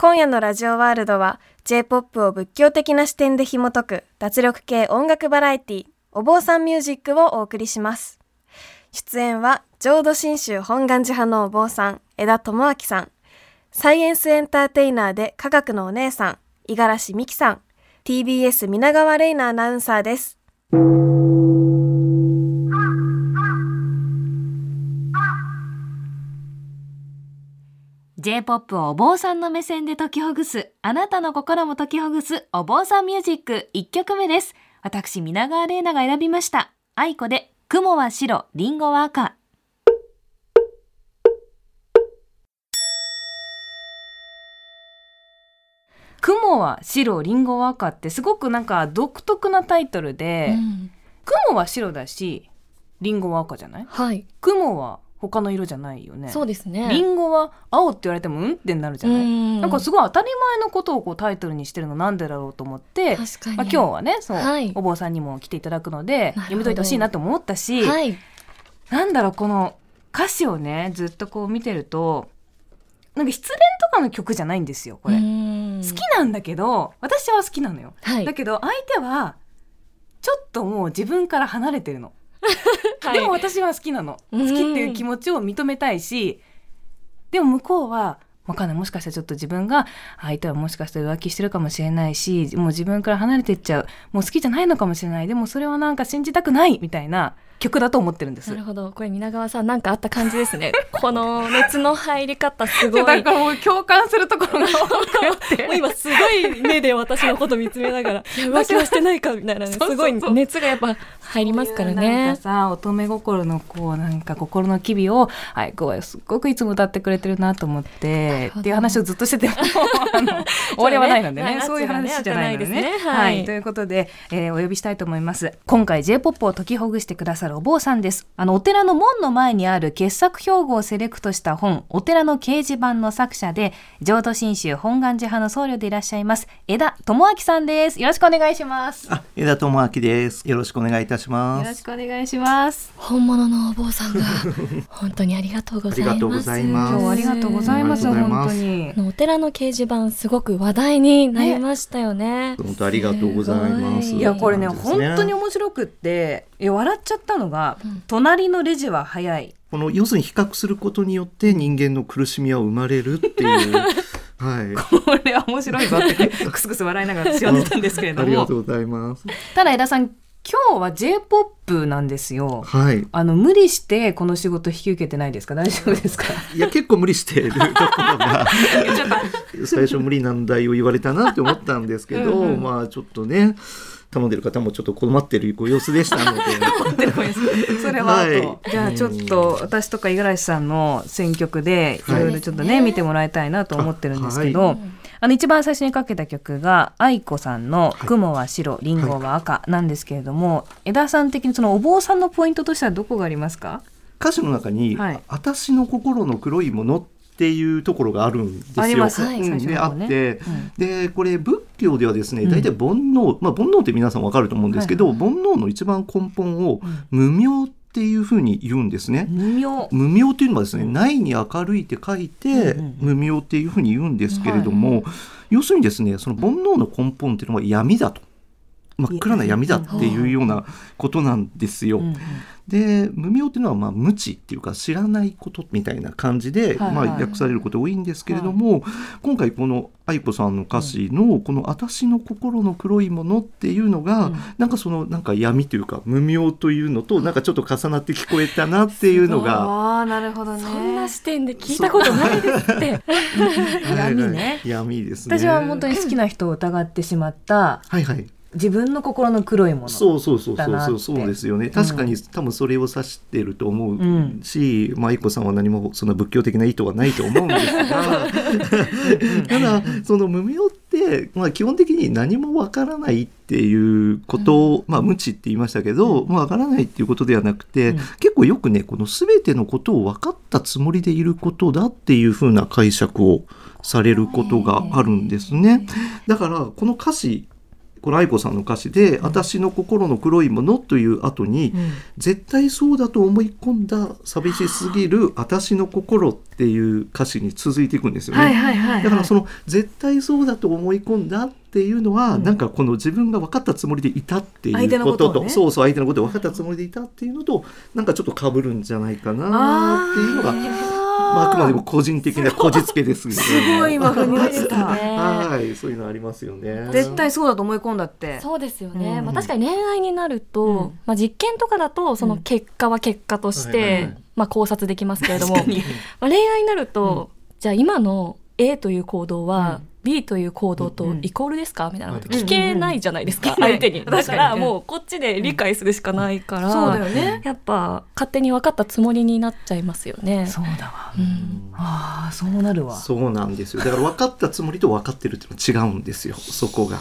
今夜のラジオワールドは J-POP を仏教的な視点で紐解く脱力系音楽バラエティお坊さんミュージックをお送りします。出演は浄土真宗本願寺派のお坊さん枝智明さん。サイエンスエンターテイナーで科学のお姉さん五十嵐美希さん。TBS 皆川玲奈アナウンサーです「J-POP をお坊さんの目線で解きほぐす。あなたの心も解きほぐすお坊さんミュージック」1曲目です。私皆川玲奈が選びました。愛子で「雲は白リンゴは赤」雲は白リンゴは赤ってすごくなんか独特なタイトルで、うん。雲は白だしリンゴは赤じゃない？はい、雲は他の色じゃないよね。そうですね。リンゴは青って言われてもうんってなるじゃない、うん。なんかすごい当たり前のことをこうタイトルにしてるのなんでだろうと思って、確かに。まあ、今日はねそう、はい。お坊さんにも来ていただくので読み解いてほしいなと思ったし、はい。なんだろうこの歌詞をねずっとこう見てるとなんか失恋とかの曲じゃないんですよこれ、好好きなんだけど私は好きなのよ、はい。だけど相手はちょっともう自分から離れてるの、はい。でも私は好きなの。好きっていう気持ちを認めたいしでも向こうはわかんないもしかしたらちょっと自分が相手はもしかしたら浮気してるかもしれないしもう自分から離れていっちゃう。もう好きじゃないのかもしれない。でもそれはなんか信じたくないみたいな曲だと思ってるんです。なるほど。これ皆川さんなんかあった感じですね。この熱の入り方すごい。だからもう共感するところが多くて。もう今すごい目で私のこと見つめながら いや浮気はしてないかみたいなね。すごい熱がやっぱ入りますからなんねか。さ乙女心のこうなんか心の機微を愛子はすっごくいつも歌ってくれてるなと思っなてっていう話をずっとしててもあの終わりはないのでね。はい。そういう話じゃないのでね。ね開かないですね。は、はい。いということで、えーお呼びしたいと思います。今回 J-POP を解きほぐしてくださるお坊さんですあのお寺の門の前にある傑作標語をセレクトした本お寺の掲示板の作者で浄土真宗本願寺派の僧侶でいらっしゃいます枝智明さんですよろしくお願いしますあ、枝智明です。よろしくお願いいたします。よろしくお願いします本物のお坊さんが 本当にありがとうございます。ありがとうございます今日はありがとうございます本当にお寺の掲示板すごく話題になりましたよね。本当ありがとうございます。いやこれね本当に面白くっていや笑っちゃったのが、隣のレジは早い。この要するに比較することによって人間の苦しみは生まれるっていう。はい。これは面白いぞ。ってクスクス笑いながら私は読んでたんですけれども。ありがとう。ございます。ただ江田さん今日は J-POP なんですよ。はい。あの無理してこの仕事引き受けてないですか？大丈夫ですか？いや結構無理してるところが。最初無理難題を言われたなって思ったんですけど、うんうん。まあちょっとね頼んでる方もちょっと困ってるご様子でしたので。それは後、はい。じゃあちょっと私とか五十嵐さんの選曲でいはい。ろいろちょっとね、はい見てもらいたいなと思ってるんですけど、あの一番最初にかけた曲が愛子さんの「雲は白リンゴは赤」なんですけれども、枝さん的にそのお坊さんのポイントとしてはどこがありますか？歌詞の中に、はい。私の心の黒いものっていうところがあるんですよ。ありますはいうん。最初であって、うん。でこれ仏教ではですねうん大体煩悩、まあ煩悩って皆さんわかると思うんですけど、はい煩悩の一番根本を無明っていうふうに言うんですね。無明。無明というのはですね、うん。ないに明るいって書いて、無明っていうふうに言うんですけれども、要するにですねその煩悩の根本っていうのは闇だと。真っ暗な闇だっていうようなことなんですよ。で無明っていうのはまあ無知っていうか知らないことみたいな感じで、まあ、訳されること多いんですけれども、今回この愛子さんの歌詞のこの「私の心の黒いもの」っていうのが、うんなんかそのなんか闇というか無明というのとなんかちょっと重なって聞こえたなっていうのが。ああなるほどねそんな視点で聞いたことないですって。闇 ねはいはい闇ですね。私は本当に好きな人を疑ってしまったはいはい。自分の心の黒いものそうそうそうそうそうですよね。確かに多分それを指してると思うし、まあ愛子さんは何もそんな仏教的な意図はないと思うんですが。ただその無明って、まあ、基本的に何もわからないっていうことを、まあ無知って言いましたけど、まあ、わからないっていうことではなくて、うん。結構よくねこの全てのことを分かったつもりでいることだっていうふうな解釈をされることがあるんですね。だからこの歌詞これ愛子さんの歌詞で「私の心の黒いもの」という後に、絶対そうだと思い込んだ寂しすぎる私の心っていう歌詞に続いていくんですよね。だからその絶対そうだと思い込んだっていうのは、うん。なんかこの自分が分かったつもりでいたっていうこととね。そうそう相手のことを分かったつもりでいたっていうのとなんかちょっと被るんじゃないかなっていうのがまあ、あくまでも個人的なこじつけですけど、すごい今腑に落ちた。はいそういうのありますよね。絶対そうだと思い込んだって。そうですよね、うん。まあ、確かに恋愛になると、うん。まあ、実験とかだとその結果は結果として、まあ、考察できますけれども、まあ、恋愛になると、じゃあ今の A という行動は、うん B という行動とうんイコールですか？みたいなことはい聞けないじゃないですか、うんうんうん相手に。だからもうこっちで理解するしかないから、そうだよね。やっぱ勝手に分かったつもりになっちゃいますよね。そうだわ。うんああ、そうなるわ。そうなんですよだから分かったつもりと分かってるっていうのは違うんですよそこが。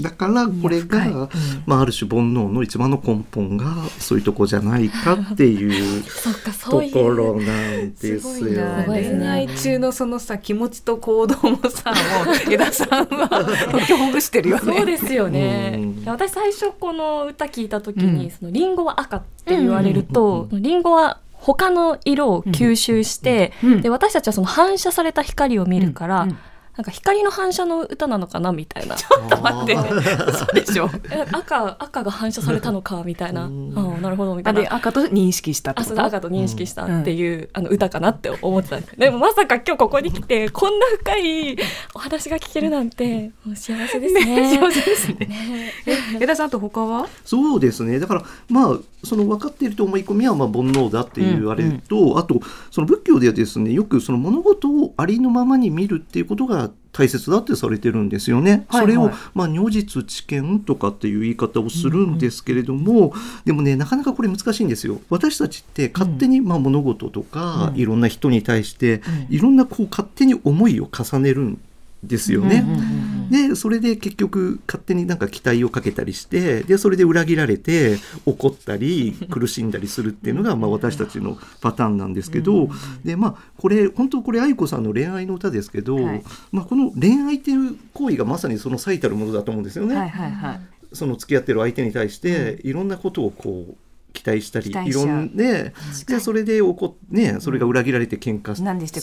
だからこれが、うん。まあ、ある種煩悩の一番の根本がそういうとこじゃないかっていう そっかとそういうころなんですよすごいな。すごいです恋ね愛中のそのさ気持ちと行動もさもう江田さんは解きほぐしてるよね。そうですよね。うん。いや私最初この歌聞いた時に、うん。そのリンゴは赤って言われるうんと、リンゴは他の色を吸収して、うんで私たちはその反射された光を見るから、うんなんか光の反射の歌なのかなみたいな。ちょっと待って。そうでしょ。え赤赤が反射されたのかみたいな、うん。ああなるほどみたあいな。で赤と認識したってあそう赤と認識したっていう、あの歌かなって思ってたんですでもまさか今日ここに来てこんな深いお話が聞けるなんてもう幸せですね。幸せですね。ね。江田さんと他は？そうですね。だからまあその分かっていると思い込みはまあ煩悩だって言われると、あとその仏教ではですねよくその物事をありのままに見るっていうことが大切だってされてるんですよね。はいはい。それを、まあ、如実知見とかっていう言い方をするんですけれども、でもねなかなかこれ難しいんですよ。私たちって勝手にまあ物事とか、うん。いろんな人に対して、うん。いろんなこう勝手に思いを重ねるんですよね。うんうんうんでそれで結局勝手になんか期待をかけたりしてでそれで裏切られて怒ったり苦しんだりするっていうのがまあ私たちのパターンなんですけどでまあこれ本当これ愛子さんの恋愛の歌ですけど、はいまあ、この恋愛っていう行為がまさにその最たるものだと思うんですよね。はいはいはい。その付き合ってる相手に対していろんなことをこう期待したりいろんででそれで怒っねそれが裏切られて喧嘩するってして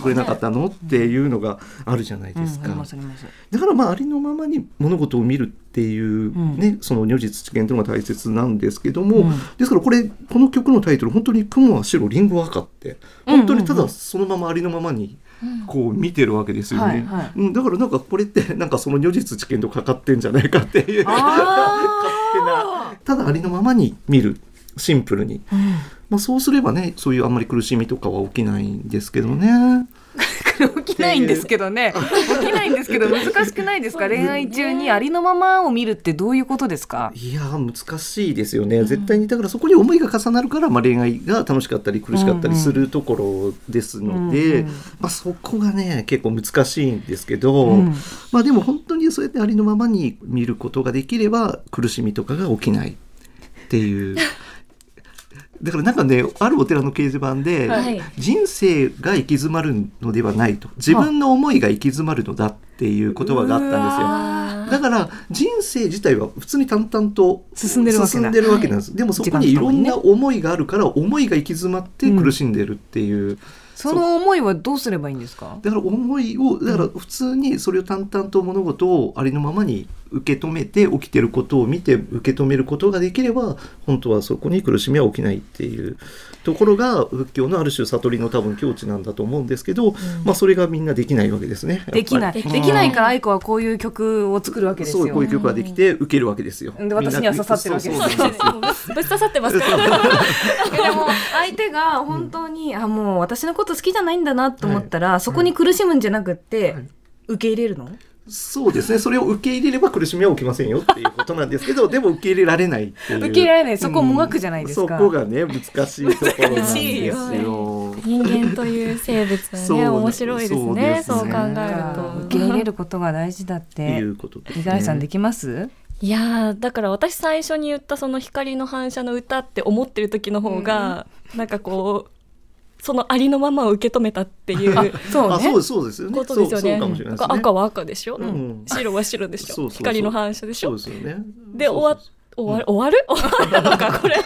くれなかったの？っていうのがあるじゃないですか。だからまあありのままに物事を見るっていうね、その如実知見というのが大切なんですけども、うん。ですからこれこの曲のタイトル本当に「雲は白リンゴは赤」って本当にただそのままありのままにこう見てるわけですよね、はいはい。うん、だからなんかこれって なんかその如実知見とかかってんじゃないかっていう勝手な。ただありのままに見る。シンプルに、まあ、そうすればねそういうあんまり苦しみとかは起きないんですけどね。起きないんですけどね。起きないんですけど 難しくないですか？恋愛中にありのままを見るってどういうことですか？いやー難しいですよね、絶対にだからそこに思いが重なるから、まあ、恋愛が楽しかったり苦しかったりするところですので、まあ、そこがね結構難しいんですけど、うんまあ、でも本当にそうやってありのままに見ることができれば苦しみとかが起きないっていう。だからなんかねあるお寺の掲示板で、はい。人生が行き詰まるのではないと。自分の思いが行き詰まるのだっていう言葉があったんですよ。あだから人生自体は普通に淡々と進んでるわけだ進んでるわけなんです、でもそこにいろんな思いがあるから思いが行き詰まって苦しんでるっていう、その思いはどうすればいいんですか？だから思いをだから普通にそれを淡々と物事をありのままに受け止めて起きてることを見て受け止めることができれば本当はそこに苦しみは起きないっていうところが仏教のある種悟りの多分境地なんだと思うんですけど、まあそれがみんなできないわけですね。できない。でできないから愛子はこういう曲を作るわけですよ。そうこういう曲ができて受けるわけですよ。で私には刺さってるわけですぶっ刺さってますでも相手が本当に、あもう私のこと好きじゃないんだなと思ったら、そこに苦しむんじゃなくって、はい。受け入れるの？そうですね。それを受け入れれば苦しみは起きませんよっていうことなんですけど でも受け入れられないっていう。受け入れられない。そこもがくじゃないですか。うんそこがね難しいところなんですよ。よ 人間という生物はね面白いですそうね。そう考えると。受け入れることが大事だっっていてうことですね。五十嵐さんできます？いやーだから私最初に言ったその光の反射の歌って思ってる時の方が、なんかこうそのありのままを受け止めたっていうあそうね。あそうそうですよね。ことですよね。ね。赤は赤でしょ、うん。白は白でしょ？そうそうそう。光の反射でしょ？そうですよね。で終わ終わる？終わる？終わるのかこれ。は。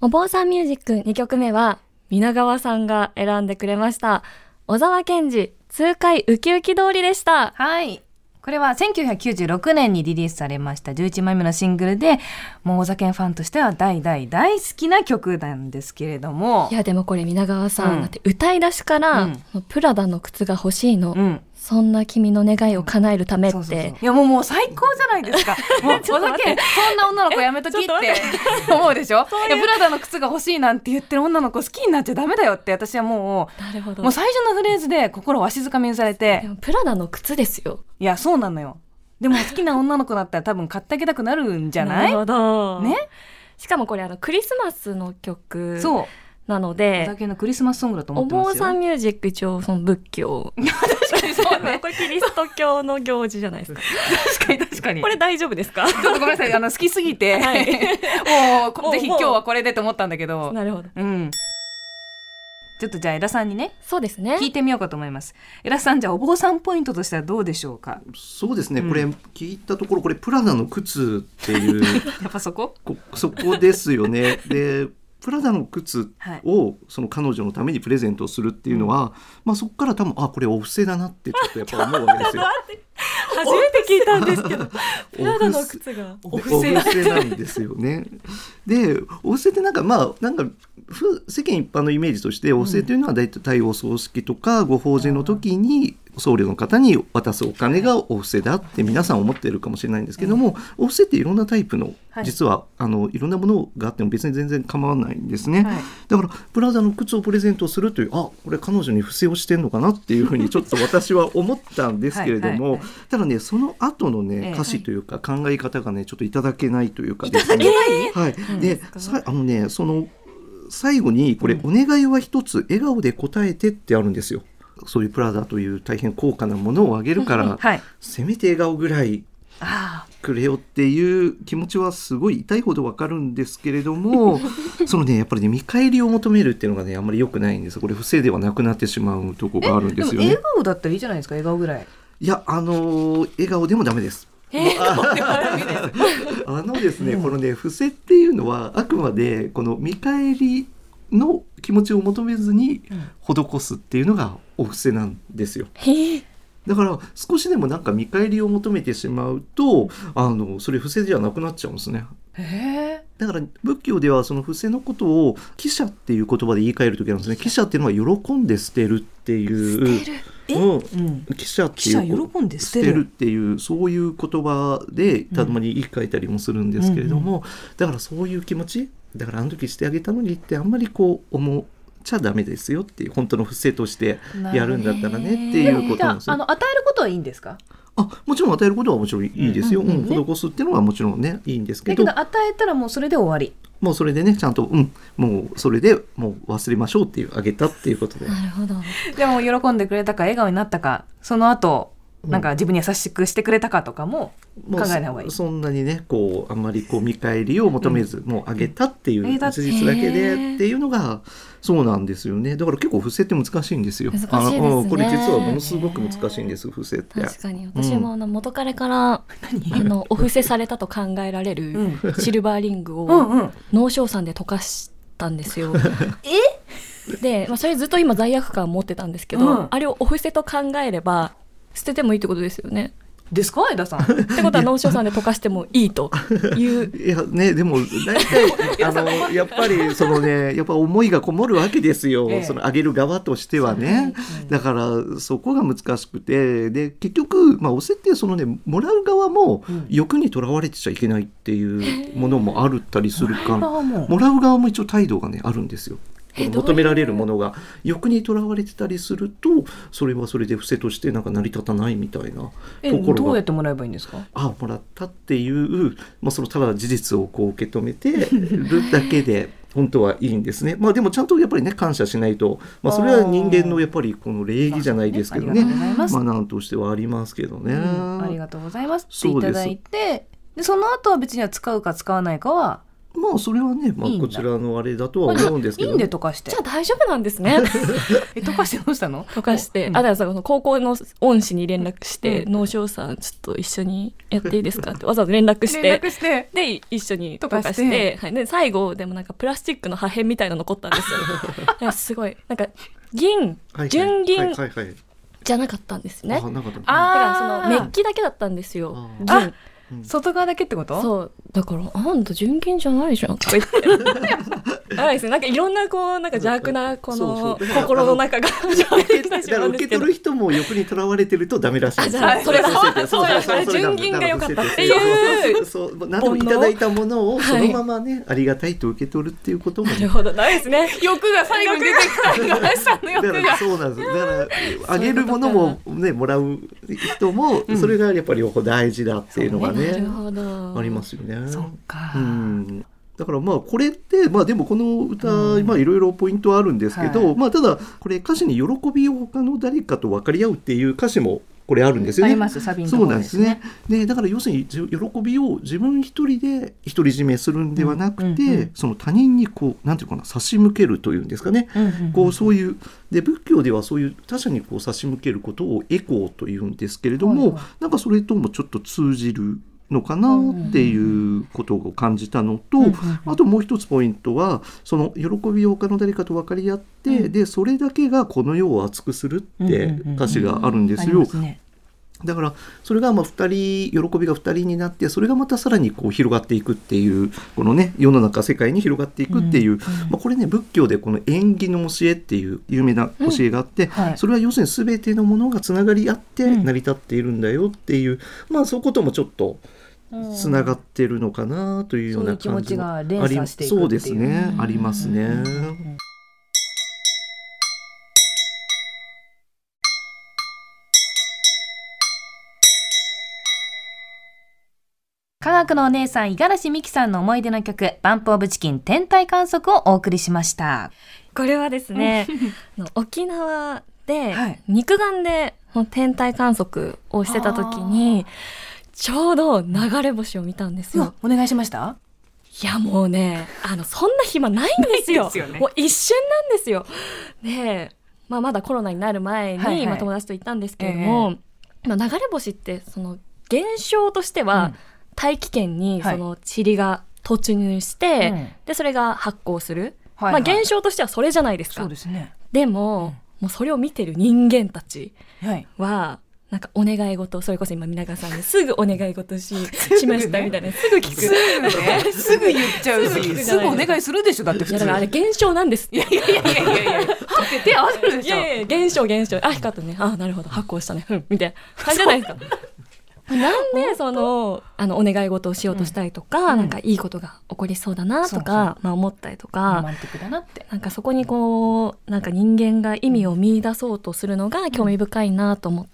お坊さんミュージック2曲目は皆川さんが選んでくれました。小沢健二痛快ウキウキ通りでした。はい。これは1996年にリリースされました11枚目のシングルで、もう小酒ファンとしては大大大好きな曲なんですけれどもい。やでもこれ皆川さん、うんだって歌い出しから、プラダの靴が欲しいの、うん。そんな君の願いを叶えるためって、そうそうそう。いやもうもう最高じゃないですか。もう小酒そんな女の子やめときって。思うでしょ。いやブラダの靴が欲しいなんて言ってる女の子好きになっちゃダメだよって私はもなるほど。うもう最初のフレーズで心をわしづかみにされて。でもプラダの靴ですよ。いやそうなのよ。でも好きな女の子だったら多分買ってあげたくなるんじゃない？るほど。ね？しかもこれあのクリスマスの曲。そう。なのおで酒のクリスマスソングだと思お坊ってますよ。さんミュージック一応その仏教 確かにそうね。これキリスト教の行事じゃないですか確かに確かに。これ大丈夫ですか？ちょっとごめんなさい、あの好きすぎて、はいもうこぜひ今日はこれでと思ったんだけど、なるほどうん。ちょっとじゃあ江田さんにねそうですね聞いてみようかと思います。江田さんじゃあお坊さんポイントとしてはどうでしょうか？そうですね、うんこれ聞いたところこれプラダの靴っていう やっぱそこ？こそこですよね。でプラダの靴はい。をその彼女のためにプレゼントをするっていうのは、まあそこから多分あこれお布施だなってちょっとやっぱ思うわけですよ。初めて聞いたんですけどプラダの靴がお布施なんですよね。でお布施ってなんかまあなんかふ世間一般のイメージとしてお布施というのは大体対応葬式とかご法事の時に僧侶の方に渡すお金がお布施だって皆さん思っているかもしれないんですけども、お布施っていろんなタイプのはい。実はあのいろんなものがあっても別に全然構わないんですね。はい。だからプラダの靴をプレゼントするというあこれ彼女に不正をしてんのかなっていうふうに ちょっと私は思ったんですけれども。ただねその後のねええ歌詞というか考え方がねちょっといただけないというかですね。はい、でさあのねその最後にこれ「お願いは一つ笑顔で答えて」ってあるんですよ。そういうプラダという大変高価なものをあげるからはい。せめて笑顔ぐらいあくれよっていう気持ちはすごい痛いほどわかるんですけれども そのねやっぱりね見返りを求めるっていうのがねあんまり良くないんですこれ不正ではなくなってしまうとこがあるんあ。ですよね笑顔だったらいいじゃないですか。笑顔ぐらい。いやあのー笑顔でもダメです あのですね、このね伏せっていうのはあくまでこの見返りの気持ちを求めずに施すっていうのがお布施なんですよだから少しでもなんか見返りを求めてしまうとあのそれ不正じゃなくなっちゃうんですね。だから仏教ではその不正のことを「記者」っていう言葉で言い換える時なんですね。記者っていうのは喜んで捨てるっていう。え？うんうん。記者っていう喜んで捨捨てる。っていうそういう言葉でたまに言い換えたりもするんですけれども、だからそういう気持ちだからあの時してあげたのにってあんまりこう思っちゃダメですよっていう本当の不正としてやるんだったらねっていうことなんですよ。ああの与えることはいいんですか？あもちろん与えることはもちろんいいですよ。うんうんうんねうん施すっていうのはもちろんねいいんですけどだけど与えたらもうそれで終わり。もうそれでねちゃんとうんもうそれでもう忘れましょうっていうあげたっていうことで。なるほどでも喜んでくれたか笑顔になったかその後なんか自分に優しくしてくれたかとかも考えない方がいい。そそんなにねこうあんまりこう見返りを求めず、もうあげたっていう事実だけへでーっていうのがそうなんですよね。だから結構不正って難しいんですよ。難しいですね。これ実はものすごく難しいんです不正って。確かに私もあの元彼から、あの お布施されたと考えられるシルバーリングをうんうん。脳症さんで溶かしたんですよ。で、まあ、それずっと今罪悪感持ってたんですけど、うん。あれをお布施と考えれば捨ててもいいってことですよね。ですか？江田さん。ってことは脳症さんで溶かしてもいいという。いや ねでも大体 あのやっぱりそのねやっぱ思いがこもるわけですよ、ええ。そのあげる側としてはね、だからそこが難しくて。で結局まあおせってそのねもらう側もうん。欲にとらわれてちゃいけないっていうものもあるったりするか。もももらう側も一応態度がねあるんですよ。求められるものが欲にとらわれてたりするとそれはそれで伏せとしてなんか成り立たないみたいなえところがどうやってもらえばいいんですか？あもらったっていう、まあ、そのただ事実をこう受け止めて るだけで本当はいいんですね。まあでもちゃんとやっぱりね感謝しないと、まあそれは人間のやっぱりこの礼儀じゃないですけどね。まあなんとしてはありますけどね。うんありがとうございますってそですいうただいてでその後は別には使うか使わないかはまあそれはね、まあこちらのあれだとは思うんですけいいんでどね。溶かしてじゃあ大丈夫なんですね。え溶かしてどうしたの？溶かして、うんあだからさこの高校の恩師に連絡して「うん農商さんちょっと一緒にやっていいですか?」ってわざわざ連絡して連絡してで一緒に溶かして溶かしてはい、で最後でもなんかプラスチックの破片みたいなの残ったんですよ。すごいなんか銀純銀はいは。じゃなかったんですね。あなかった。だからそのメッキだけだったんですよあ。銀あ外側だけってこと？そう。だからあんた純金じゃないじゃん。とか言ってあれですねなんかいろんなこうなんか邪悪なこの心の中が 受け取る人も欲にとらわれてるとダメらしい。ですそれだそうそうだそうそうそう。純銀が良かったっていう。そうそうそう。何でもいただいたものをそのままね、ありがたいと受け取るっていうこともね。なるほど。ダメですね。欲が最後に出てきた五十嵐さんのだ欲が。からそうなんです。だからあげるものもねもらう人もそれがやっぱり大事だっていうのがね,、ありますよね。そっか。うんだからまあこれってまあでもこの歌、まあいろいろポイントはあるんですけど、はい。まあただこれ歌詞に「喜びを他の誰かと分かり合う」っていう歌詞もこれあるんですよね。あります。サビのところそうなんですね。ね。でだから要するにじ喜びを自分一人で独り占めするんではなくて、うんうんうん。その他人にこうなんていうかな差し向けるというんですかね。うんうん。こうそういうで仏教ではそういう他者にこう差し向けることをエコーというんですけれども、はいはい。なんかそれともちょっと通じるのかなっていうことを感じたのと、うんうんうんあともう一つポイントはその喜びを他の誰かと分かり合って、うん。でそれだけがこの世を熱くするって歌詞があるんですよ。だからそれがまあ2人喜びが2人になってそれがまたさらにこう広がっていくっていうこのね世の中世界に広がっていくっていう、うんまあ、これね仏教でこの縁起の教えっていう有名な教えがあって、はい。それは要するに全てのものがつながり合ってうん。成り立っているんだよっていう、まあそういうこともちょっとつながってるのかなというような感じもそういう気持ちが連鎖していくっていう。そうですね。ありますね。科学のお姉さん五十嵐美樹さんの思い出の曲バンプオブチキン天体観測をお送りしました。これはですね 沖縄ではい。肉眼で天体観測をしてた時にちょうど流れ星を見たんですよ。お願いしました？いやもうねあのそんな暇ないんですよ。すよね。もう一瞬なんですよ。で、まあ、まだコロナになる前に、はいはい。まあ、友達と行ったんですけれども、まあ、流れ星ってその現象としては、うん。大気圏にはい。その塵が突入して、うん。でそれが発光する、はいはい。まあ、現象としてはそれじゃないですか。そうですね。でも、もうそれを見てる人間たちはい。はなんかお願い事それこそ今皆川さんですぐお願い事し しましたみたいなすぐ聞く。すぐねすぐ言っちゃう。しすぐお願いするでしょだって普通。いやだからあれ現象なんです。いやいやいやいやいや手合わせるでしょ。いやいや現象現象。あ光ったね。あなるほど。発光したね。うんみたいな。感じじゃないですか。なんでそのあのお願い事をしようとしたりとか、うん。なんかいいことが起こりそうだなとそうかまあ、思ったりとロかなって。なんかそこにこうなんか人間が意味を見出そうとするのが興味深いなと思って、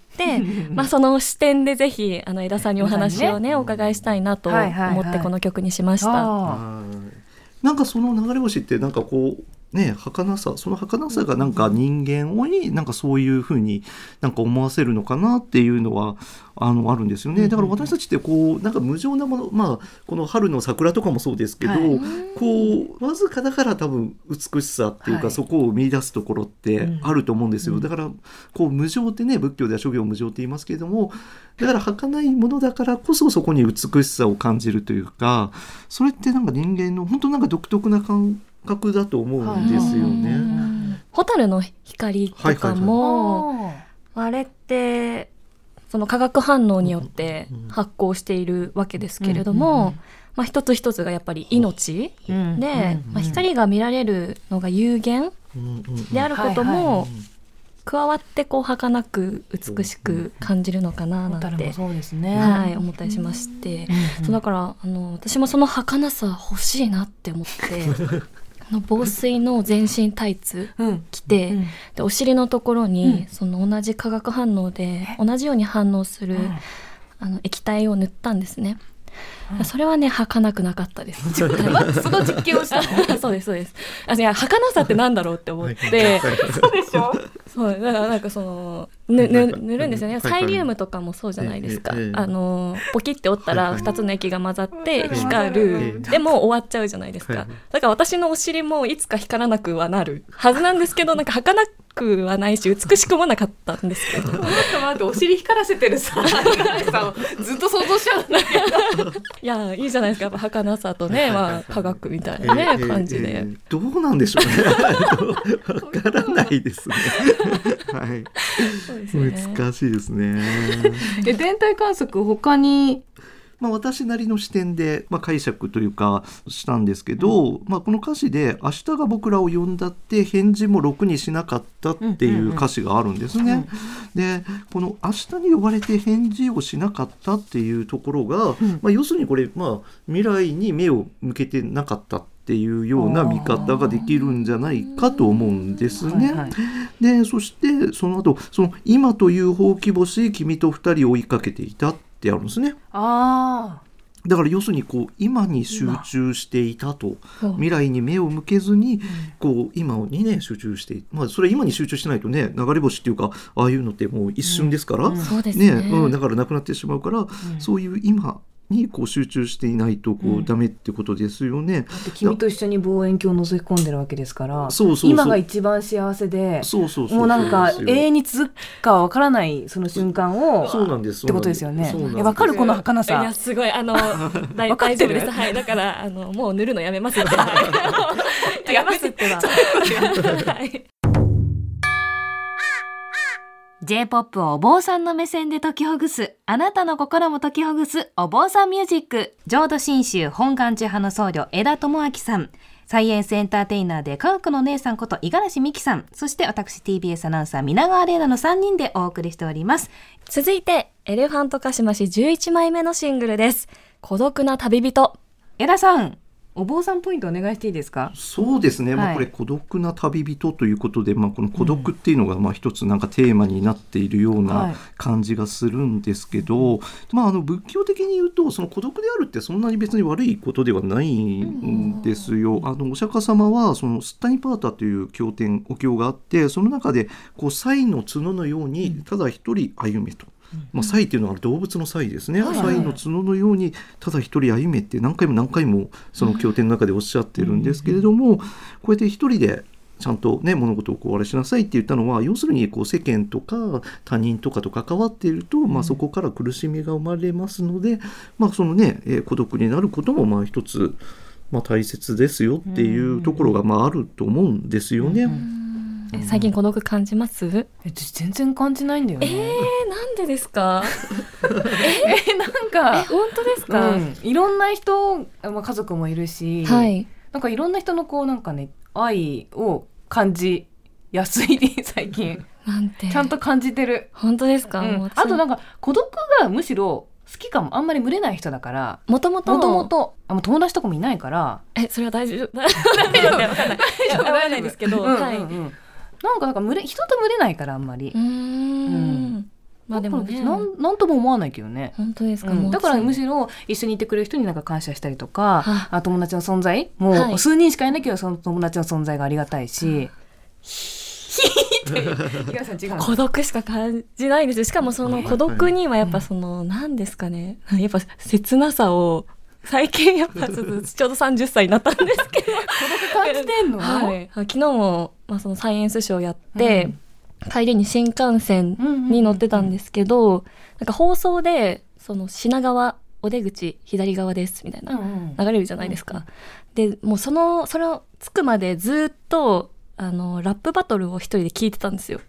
まあ、その視点でぜひあの江田さんにお話をねお伺いしたいなと思ってこの曲にしました。あはいなんかその流れ星ってなんかこうね儚さその儚さがなんか人間をになんかそういうふうになんか思わせるのかなっていうのはあのあるんですよね。だから私たちってこうなんか無情なものまあこの春の桜とかもそうですけど、はい。こうわずかだから多分美しさっていうか、はい。そこを見出すところってあると思うんですよ、だからこう無常ってね仏教では諸行無常って言いますけれどもだから儚いものだからこそそこに美しさを感じるというかそれってなんか人間の本当なんか独特な感覚だと思うんですよね。うん。蛍の光とかも、あれってその化学反応によって発光しているわけですけれども、うん。うん。うん。まあ、一つ一つがやっぱり命うん。で、まあ、光が見られるのが有限であることはいも加わってこう儚く美しく感じるのかななん。てそうですねはい、思ったりしまして、うん。そうだからあの私もその儚さ欲しいなって思ってあの防水の全身タイツうん。着て、うん。でお尻のところに、うん。その同じ化学反応で同じように反応する、あの液体を塗ったんですね。それはね儚くなかったです。その実験をしたの？そうですそうです。あいや儚さってなんだろうって思って、そうでしょ？そうだからなんかそのぬぬ塗るんですよね。はい。はい。サイリウムとかもそうじゃないですか。あのポキって折ったらはい。はい。二つの液が混ざってうん光える。えでも終わっちゃうじゃないですか。はい。はい。だから私のお尻もいつか光らなくはなるはずなんですけど、なんか儚くはないし美しくもなかったんですけど。ちょっと待ってお尻光らせてるさ。さずっと想像しちゃうんだけどいやいいじゃないですか。やっぱ儚さとね、まあ科学みたいなねええ感じで。ええどうなんでしょうね わからないですね はいね。難しいですねで天体観測他にまあ、私なりの視点で、まあ、解釈というかしたんですけど、まあ、この歌詞で「明日が僕らを呼んだって返事もろくにしなかった」っていう歌詞があるんですね。でこの「明日に呼ばれて返事をしなかった」っていうところが、まあ、要するにこれ、まあ、未来に目を向けてなかったっていうような見方ができるんじゃないかと思うんですね。はいはい。でそしてその後その今というほうき星君と二人追いかけていたってあるんですね。あだから要するにこう今に集中していたと未来に目を向けずにこう今にね集中してまあそれは今に集中してないとね流れ星っていうかああいうのってもう一瞬ですから、ねだからなくなってしまうから、そういう今にこう集中していないとこう、うん。ダメってことですよね。あだって君と一緒に望遠鏡を覗き込んでるわけですからそうそうそう。今が一番幸せでそうそうそうもうなんか永遠に続くかわからないその瞬間をそうなんです。ってことですよね。わかるこの儚いさやすごい。あの 大わかってる？大丈夫ですはい。だからあのもう塗るのやめますって。は いやめますっては はい J-POP をお坊さんの目線で解きほぐす、あなたの心も解きほぐす、お坊さんミュージック。浄土真宗本願寺派の僧侶、枝智明さん。サイエンスエンターテイナーで科学の姉さんこと五十嵐美希さん。そして私 TBS アナウンサー皆川玲奈の3人でお送りしております。続いてエレファントカシマシ11枚目のシングルです孤独な旅人枝さん、お坊さんポイントお願いしていいですか？そうですね、まあ、はい。これ孤独な旅人ということで、まあ、この孤独っていうのがまあ一つなんかテーマになっているようはい。な感じがするんですけど、まあ、あの仏教的に言うとその孤独であるってそんなに別に悪いことではないんですよ。あのお釈迦様はそのスッタニパータという経典お経があってその中でこうサイの角のようにただ一人歩めと。まあ、サイっていうのは動物のサイですね、はいサイの角のようにただ一人歩めって何回も何回もその経典の中でおっしゃってるんですけれども、こうやって一人でちゃんとね物事をこうあれしなさいって言ったのは要するにこう世間とか他人とかと関わっていると、まあ、そこから苦しみが生まれますので、まあそのね、えー孤独になることもまあ一つ、まあ、大切ですよっていうところがまああると思うんですよね。え最近孤独感じます？え私全然感じないんだよね。えー、なんでですか？え？なんえか、本当ですか、うん、いろんな人、まあ、家族もいるし、はい。なんかいろんな人のこうなんかね愛を感じやすい 最近。なんて。ちゃんと感じてる、本当ですか、うん。あとなんか孤独がむしろ好きかも。あんまり群れない人だから。もともともともとあもう友達とかもいないから。えそれは大丈夫？大丈夫。わかんない。いやわかんない。ですけど、うんうんうん。はいなんかなんか群れ人と群れないからあんまり。うーん。まあでもね。なんなんとも思わないけどね。本当ですか、うん。だからむしろ一緒にいてくれる人になんか感謝したりとか、はあ。友達の存在もはい。う数人しかいないけどその友達の存在がありがたいし。孤独しか感じないんですよ。しかもその孤独にはやっぱその何ですかね。やっぱ切なさを最近やっぱちょっとちょうど30歳になったんですけど。感じてんの、はい、昨日も、まあ、そのサイエンスショーやって、帰りに新幹線に乗ってたんですけど、なんか放送でその品川お出口左側ですみたいな、うんうん。流れるじゃないですか。でもうそのそれを着くまでずっとあのラップバトルを一人で聞いてたんですよ。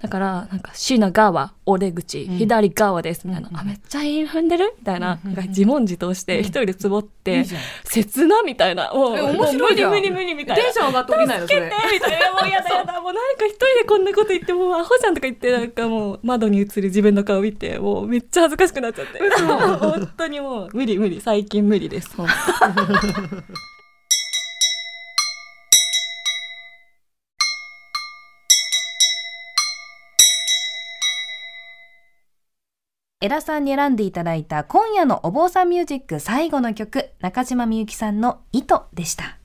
だからなんか品川お出口、うん。左側ですみたいな、うんうんあめっちゃいい踏んでる？みたいな,、なんか自問自答して一人でつぼって、切なみたいなもうえ面白いじゃん。無理無理無理みたいな。テンション上がって降りないのそれ。えみたいな。もうやだやだもうなんか一人でこんなこと言ってもうアホじゃんとか言ってなんかもう窓に映る自分の顔見てもうめっちゃ恥ずかしくなっちゃって。本当にもう。無理無理。最近無理です エラさんに選んでいただいた今夜のお坊さんミュージック最後の曲、中島みゆきさんの糸でした。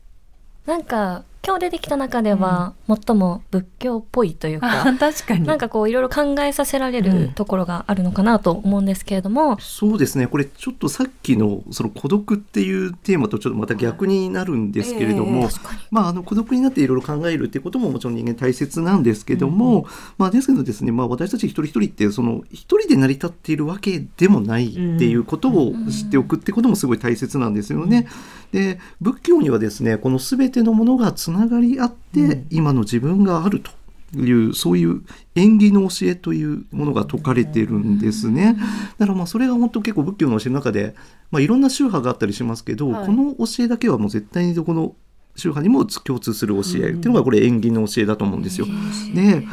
なんか今日出てきた中では、最も仏教っぽいというか、確かに。なんかこういろいろ考えさせられるところがあるのかなと思うんですけれども、そうですね。これちょっとさっきのその孤独っていうテーマとちょっとまた逆になるんですけれども、ええまあ、あの孤独になっていろいろ考えるっていうことももちろん人間大切なんですけども、まあ、ですけどですね、まあ、私たち一人一人ってその一人で成り立っているわけでもないっていうことを知っておくってこともすごい大切なんですよね。で仏教にはですねこの全てのものがつながり合って、今の自分があると。いうそういう縁起の教えというものが説かれてるんですね。だからまあそれが本当結構仏教の教えの中で、まあ、いろんな宗派があったりしますけど、はいこの教えだけはもう絶対にどこの宗派にも共通する教えっていうのがこれ縁起の教えだと思うんですよ。で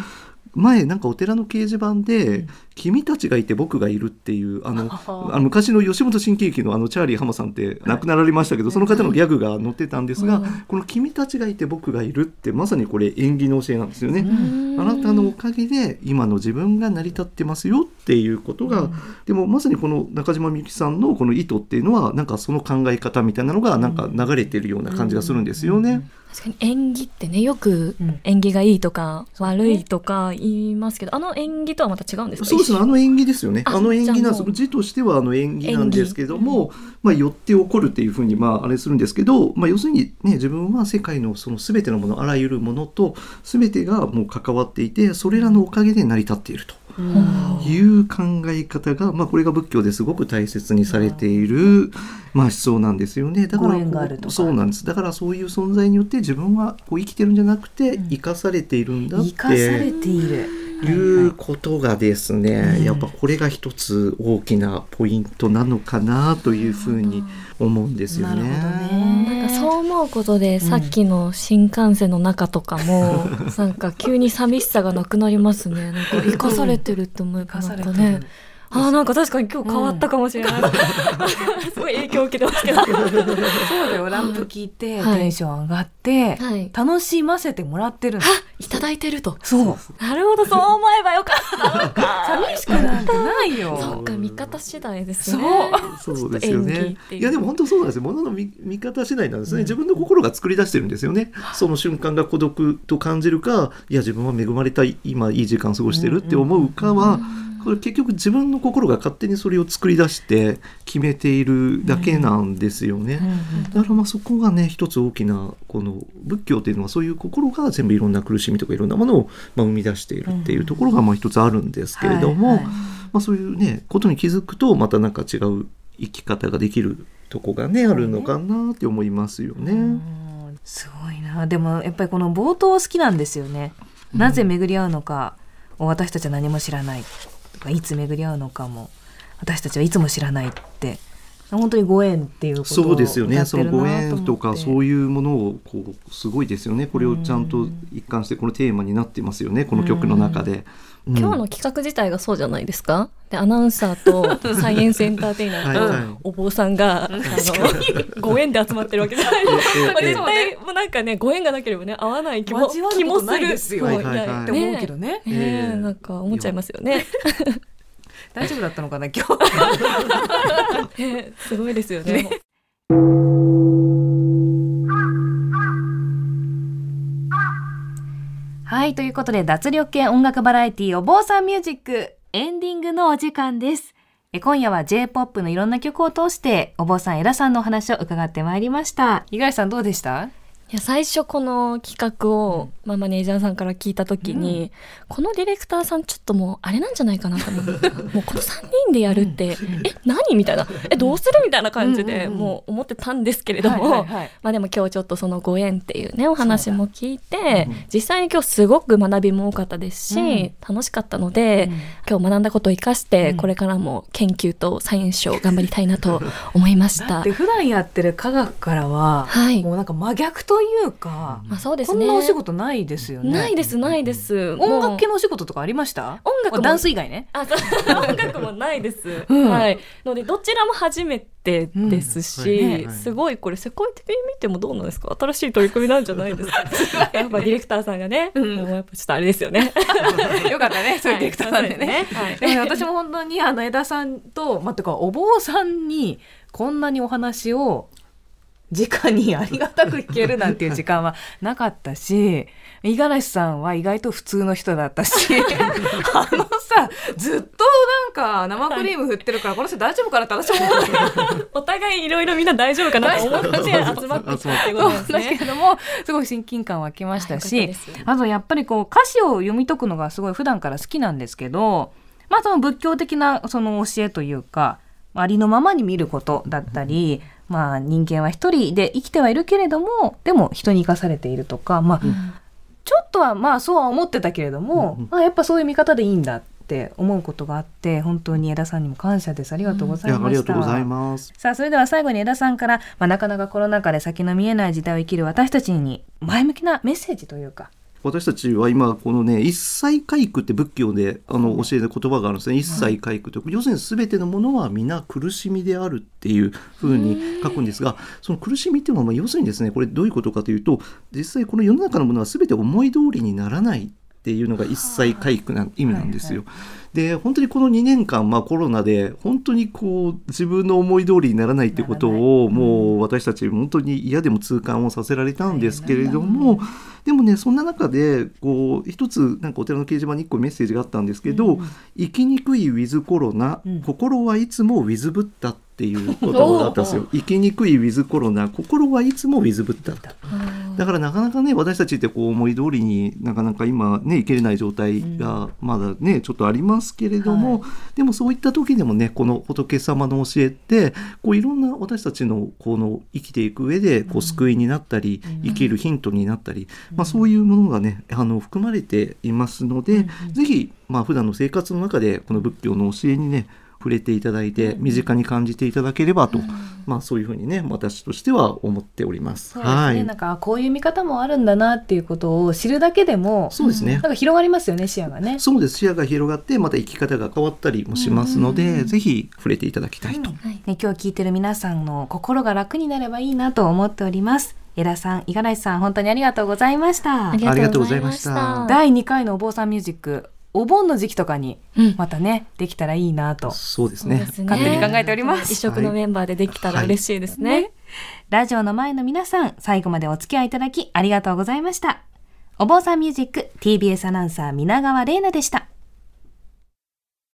前なんかお寺の掲示板で「君たちがいて僕がいる」っていうあの あの昔の吉本新喜劇のあのチャーリー浜さんって亡くなられましたけど、その方のギャグが載ってたんですが、この「君たちがいて僕がいる」ってまさにこれ縁起の教えなんですよね。あなたのおかげで今の自分が成り立ってますよっていうことが、でもまさにこの中島みゆきさんのこの意図っていうのはなんかその考え方みたいなのがなんか流れてるような感じがするんですよね。確かに縁起ってねよくうん。縁起がいいとか悪いとか言いますけど、あの縁起とはまた違うんですか？そうですね、あの縁起ですよね。ああの縁起なんですじゃあもう。字としてはあの縁起なんですけども、まあ、よって起こるっていうふうに、まあ、あれするんですけど、まあ、要するにね、自分は世界のその全てのもの、あらゆるものと全てがもう関わっていて、それらのおかげで成り立っていると。いう考え方が、まあ、これが仏教ですごく大切にされている、まあ、思想なんですよね。だからそうなんです。だからそういう存在によって自分はこう生きてるんじゃなくて、生かされているんだって。生かされている。いうことがですね、うんやっぱこれが一つ大きなポイントなのかなというふうに思うんですよね。なるほどねなんかそう思うことで、さっきの新幹線の中とかも、なんか急に寂しさがなくなりますね。なんか生かされてるって思えばなんかね。あーなんか確かに今日変わったかもしれない。すごい影響を受けてますけど。そうだよ、ランプ聞いて、はいテンション上がって、はい楽しませてもらってるの。いただいてると。そう。なるほど、そう思えばよかった。寂しくなんてないよ。そっか、見方次第ですね。そうですよね。いやでも本当そうなんですよ。物の見見方次第なんですね。自分の心が作り出してるんですよね。その瞬間が孤独と感じるか、いや自分は恵まれたい今いい時間過ごしてるって思うかは、これ結局自分の心が勝手にそれを作り出して決めているだけなんですよね。だからまあそこがね一つ大きなこの仏教っていうのはそういう心が全部いろんな苦しみとかいろんなものをまあ生み出しているっていうところがまあ一つあるんですけれども、まあそういうねことに気づくとまたなんか違う生き方ができるとこがねあるのかなって思いますよね。うんすごいな。でもやっぱりこの冒頭好きなんですよね。なぜ巡り合うのかを私たちは何も知らないいつ巡り合うのかも私たちはいつも知らないって本当にご縁っていうことをそうですよね。そのご縁とかそういうものをこうすごいですよね。これをちゃんと一貫してこのテーマになってますよね。この曲の中で。うん今日の企画自体がそうじゃないですか？でアナウンサーと サイエンスエンターテイナーとお坊さんが、あのご縁で集まってるわけじゃない。ですか。ええまあ絶対もうなんかねご縁がなければね合わない気も気もするですよはいはいはい。って思うけどね。ねえねえ。なんか思っちゃいますよね。大丈夫だったのかな今日。ねすごいですよね。はい。ということで脱力系音楽バラエティお坊さんミュージックエンディングのお時間です。え今夜は J-POP のいろんな曲を通してお坊さんエラさんのお話を伺ってまいりました。五十嵐さんどうでした？いや最初この企画を、まあ、マネージャーさんから聞いた時に、このディレクターさんちょっともうあれなんじゃないかなと思って。もうこの3人でやるって、え何みたいな。えどうするみたいな感じで、うんうんうんもう思ってたんですけれども、まあでも今日ちょっとそのご縁っていうねお話も聞いて、実際に今日すごく学びも多かったですし、うん。楽しかったので、うん。今日学んだことを生かして、うん。これからも研究とサイエンスショー頑張りたいなと思いました。普段やってる科学からは、はい。もうなんか真逆というか、まあそうですね。こんなお仕事ないですよねないですないです。音楽系のお仕事とかありました？音楽もダンス以外ねあそう音楽もないです。うんはい。のでどちらも初めてですし、うんはいはいすごいこれ世界的に見てもどうなんですか？新しい取り組みなんじゃないですか？やっぱディレクターさんがね、うんもうやっぱちょっとあれですよね。よかったねそういうディレクターさんでね。はい。でもね私も本当にあの枝さんと、まあ、てかお坊さんにこんなにお話を直にありがたく聞けるなんていう時間はなかったし五十嵐さんは意外と普通の人だったしあのさずっとなんか生クリーム振ってるから、この人大丈夫かなって私思ってお互いいろいろみんな大丈夫かなと思って集まってきたってことなんですけ。れどもすごい親近感湧きましたはいし、あとやっぱりこう歌詞を読み解くのがすごい普段から好きなんですけど、まあその仏教的なその教えというか、ありのままに見ることだったり、まあ人間は一人で生きてはいるけれども、でも人に生かされているとか、まあ、ちょっとはまあそうは思ってたけれども、うんうあやっぱそういう見方でいいんだって思うことがあって、本当に枝さんにも感謝です。ありがとうございました。ありがとうございます。さあそれでは最後に枝さんから、まあ、なかなかコロナ禍で先の見えない時代を生きる私たちに前向きなメッセージというか私たちは今このね一切回復って仏教であの教える言葉があるんですね。一切回復と。要するに全てのものは皆苦しみであるっていうふうに書くんですがその苦しみっていうのはまあ要するにですねこれどういうことかというと実際この世の中のものは全て思い通りにならないっていうのが一切回復な意味なんですよ。で本当にこの2年間、まあ、コロナで本当にこう自分の思い通りにならないってことをもう私たち本当に嫌でも痛感をさせられたんですけれども、でもねそんな中でこう一つなんかお寺の掲示板に1個メッセージがあったんですけど「生きにくいウィズコロナ、うん。心はいつもウィズブッダ」っていう言葉があったんですよ。生きにくいウィズコロナ心はいつもウィズブッダだからなかなかね私たちってこう思い通りになかなか今ね生きれない状態がまだねちょっとありますけれども、でもそういった時でもねこの仏様の教えってこういろんな私たちのこの生きていく上でこう救いになったり、生きるヒントになったり、まあ、そういうものがねあの含まれていますので、ぜひまあ普段の生活の中でこの仏教の教えにね触れていただいて身近に感じていただければと、まあそういうふうにね私としては思っております。すね、はい。なんかこういう見方もあるんだなっていうことを知るだけでもそうですね。なんか広がりますよね視野がね。そうです。視野が広がってまた生き方が変わったりもしますので、ぜひ触れていただきたいと。ね、今日聞いてる皆さんの心が楽になればいいなと思っております。枝さん、五十嵐さん、本当にありがとうございました。あ。りありがとうございました。第2回のお坊さんミュージック、お盆の時期とかにうんまたね、できたらいいなと。そうですね。勝手に考えております一色のメンバーでできたら嬉しいですね。ラジオの前の皆さん、最後までお付き合いいただきありがとうございました。お坊さんミュージック TBS アナウンサー皆川玲奈でした。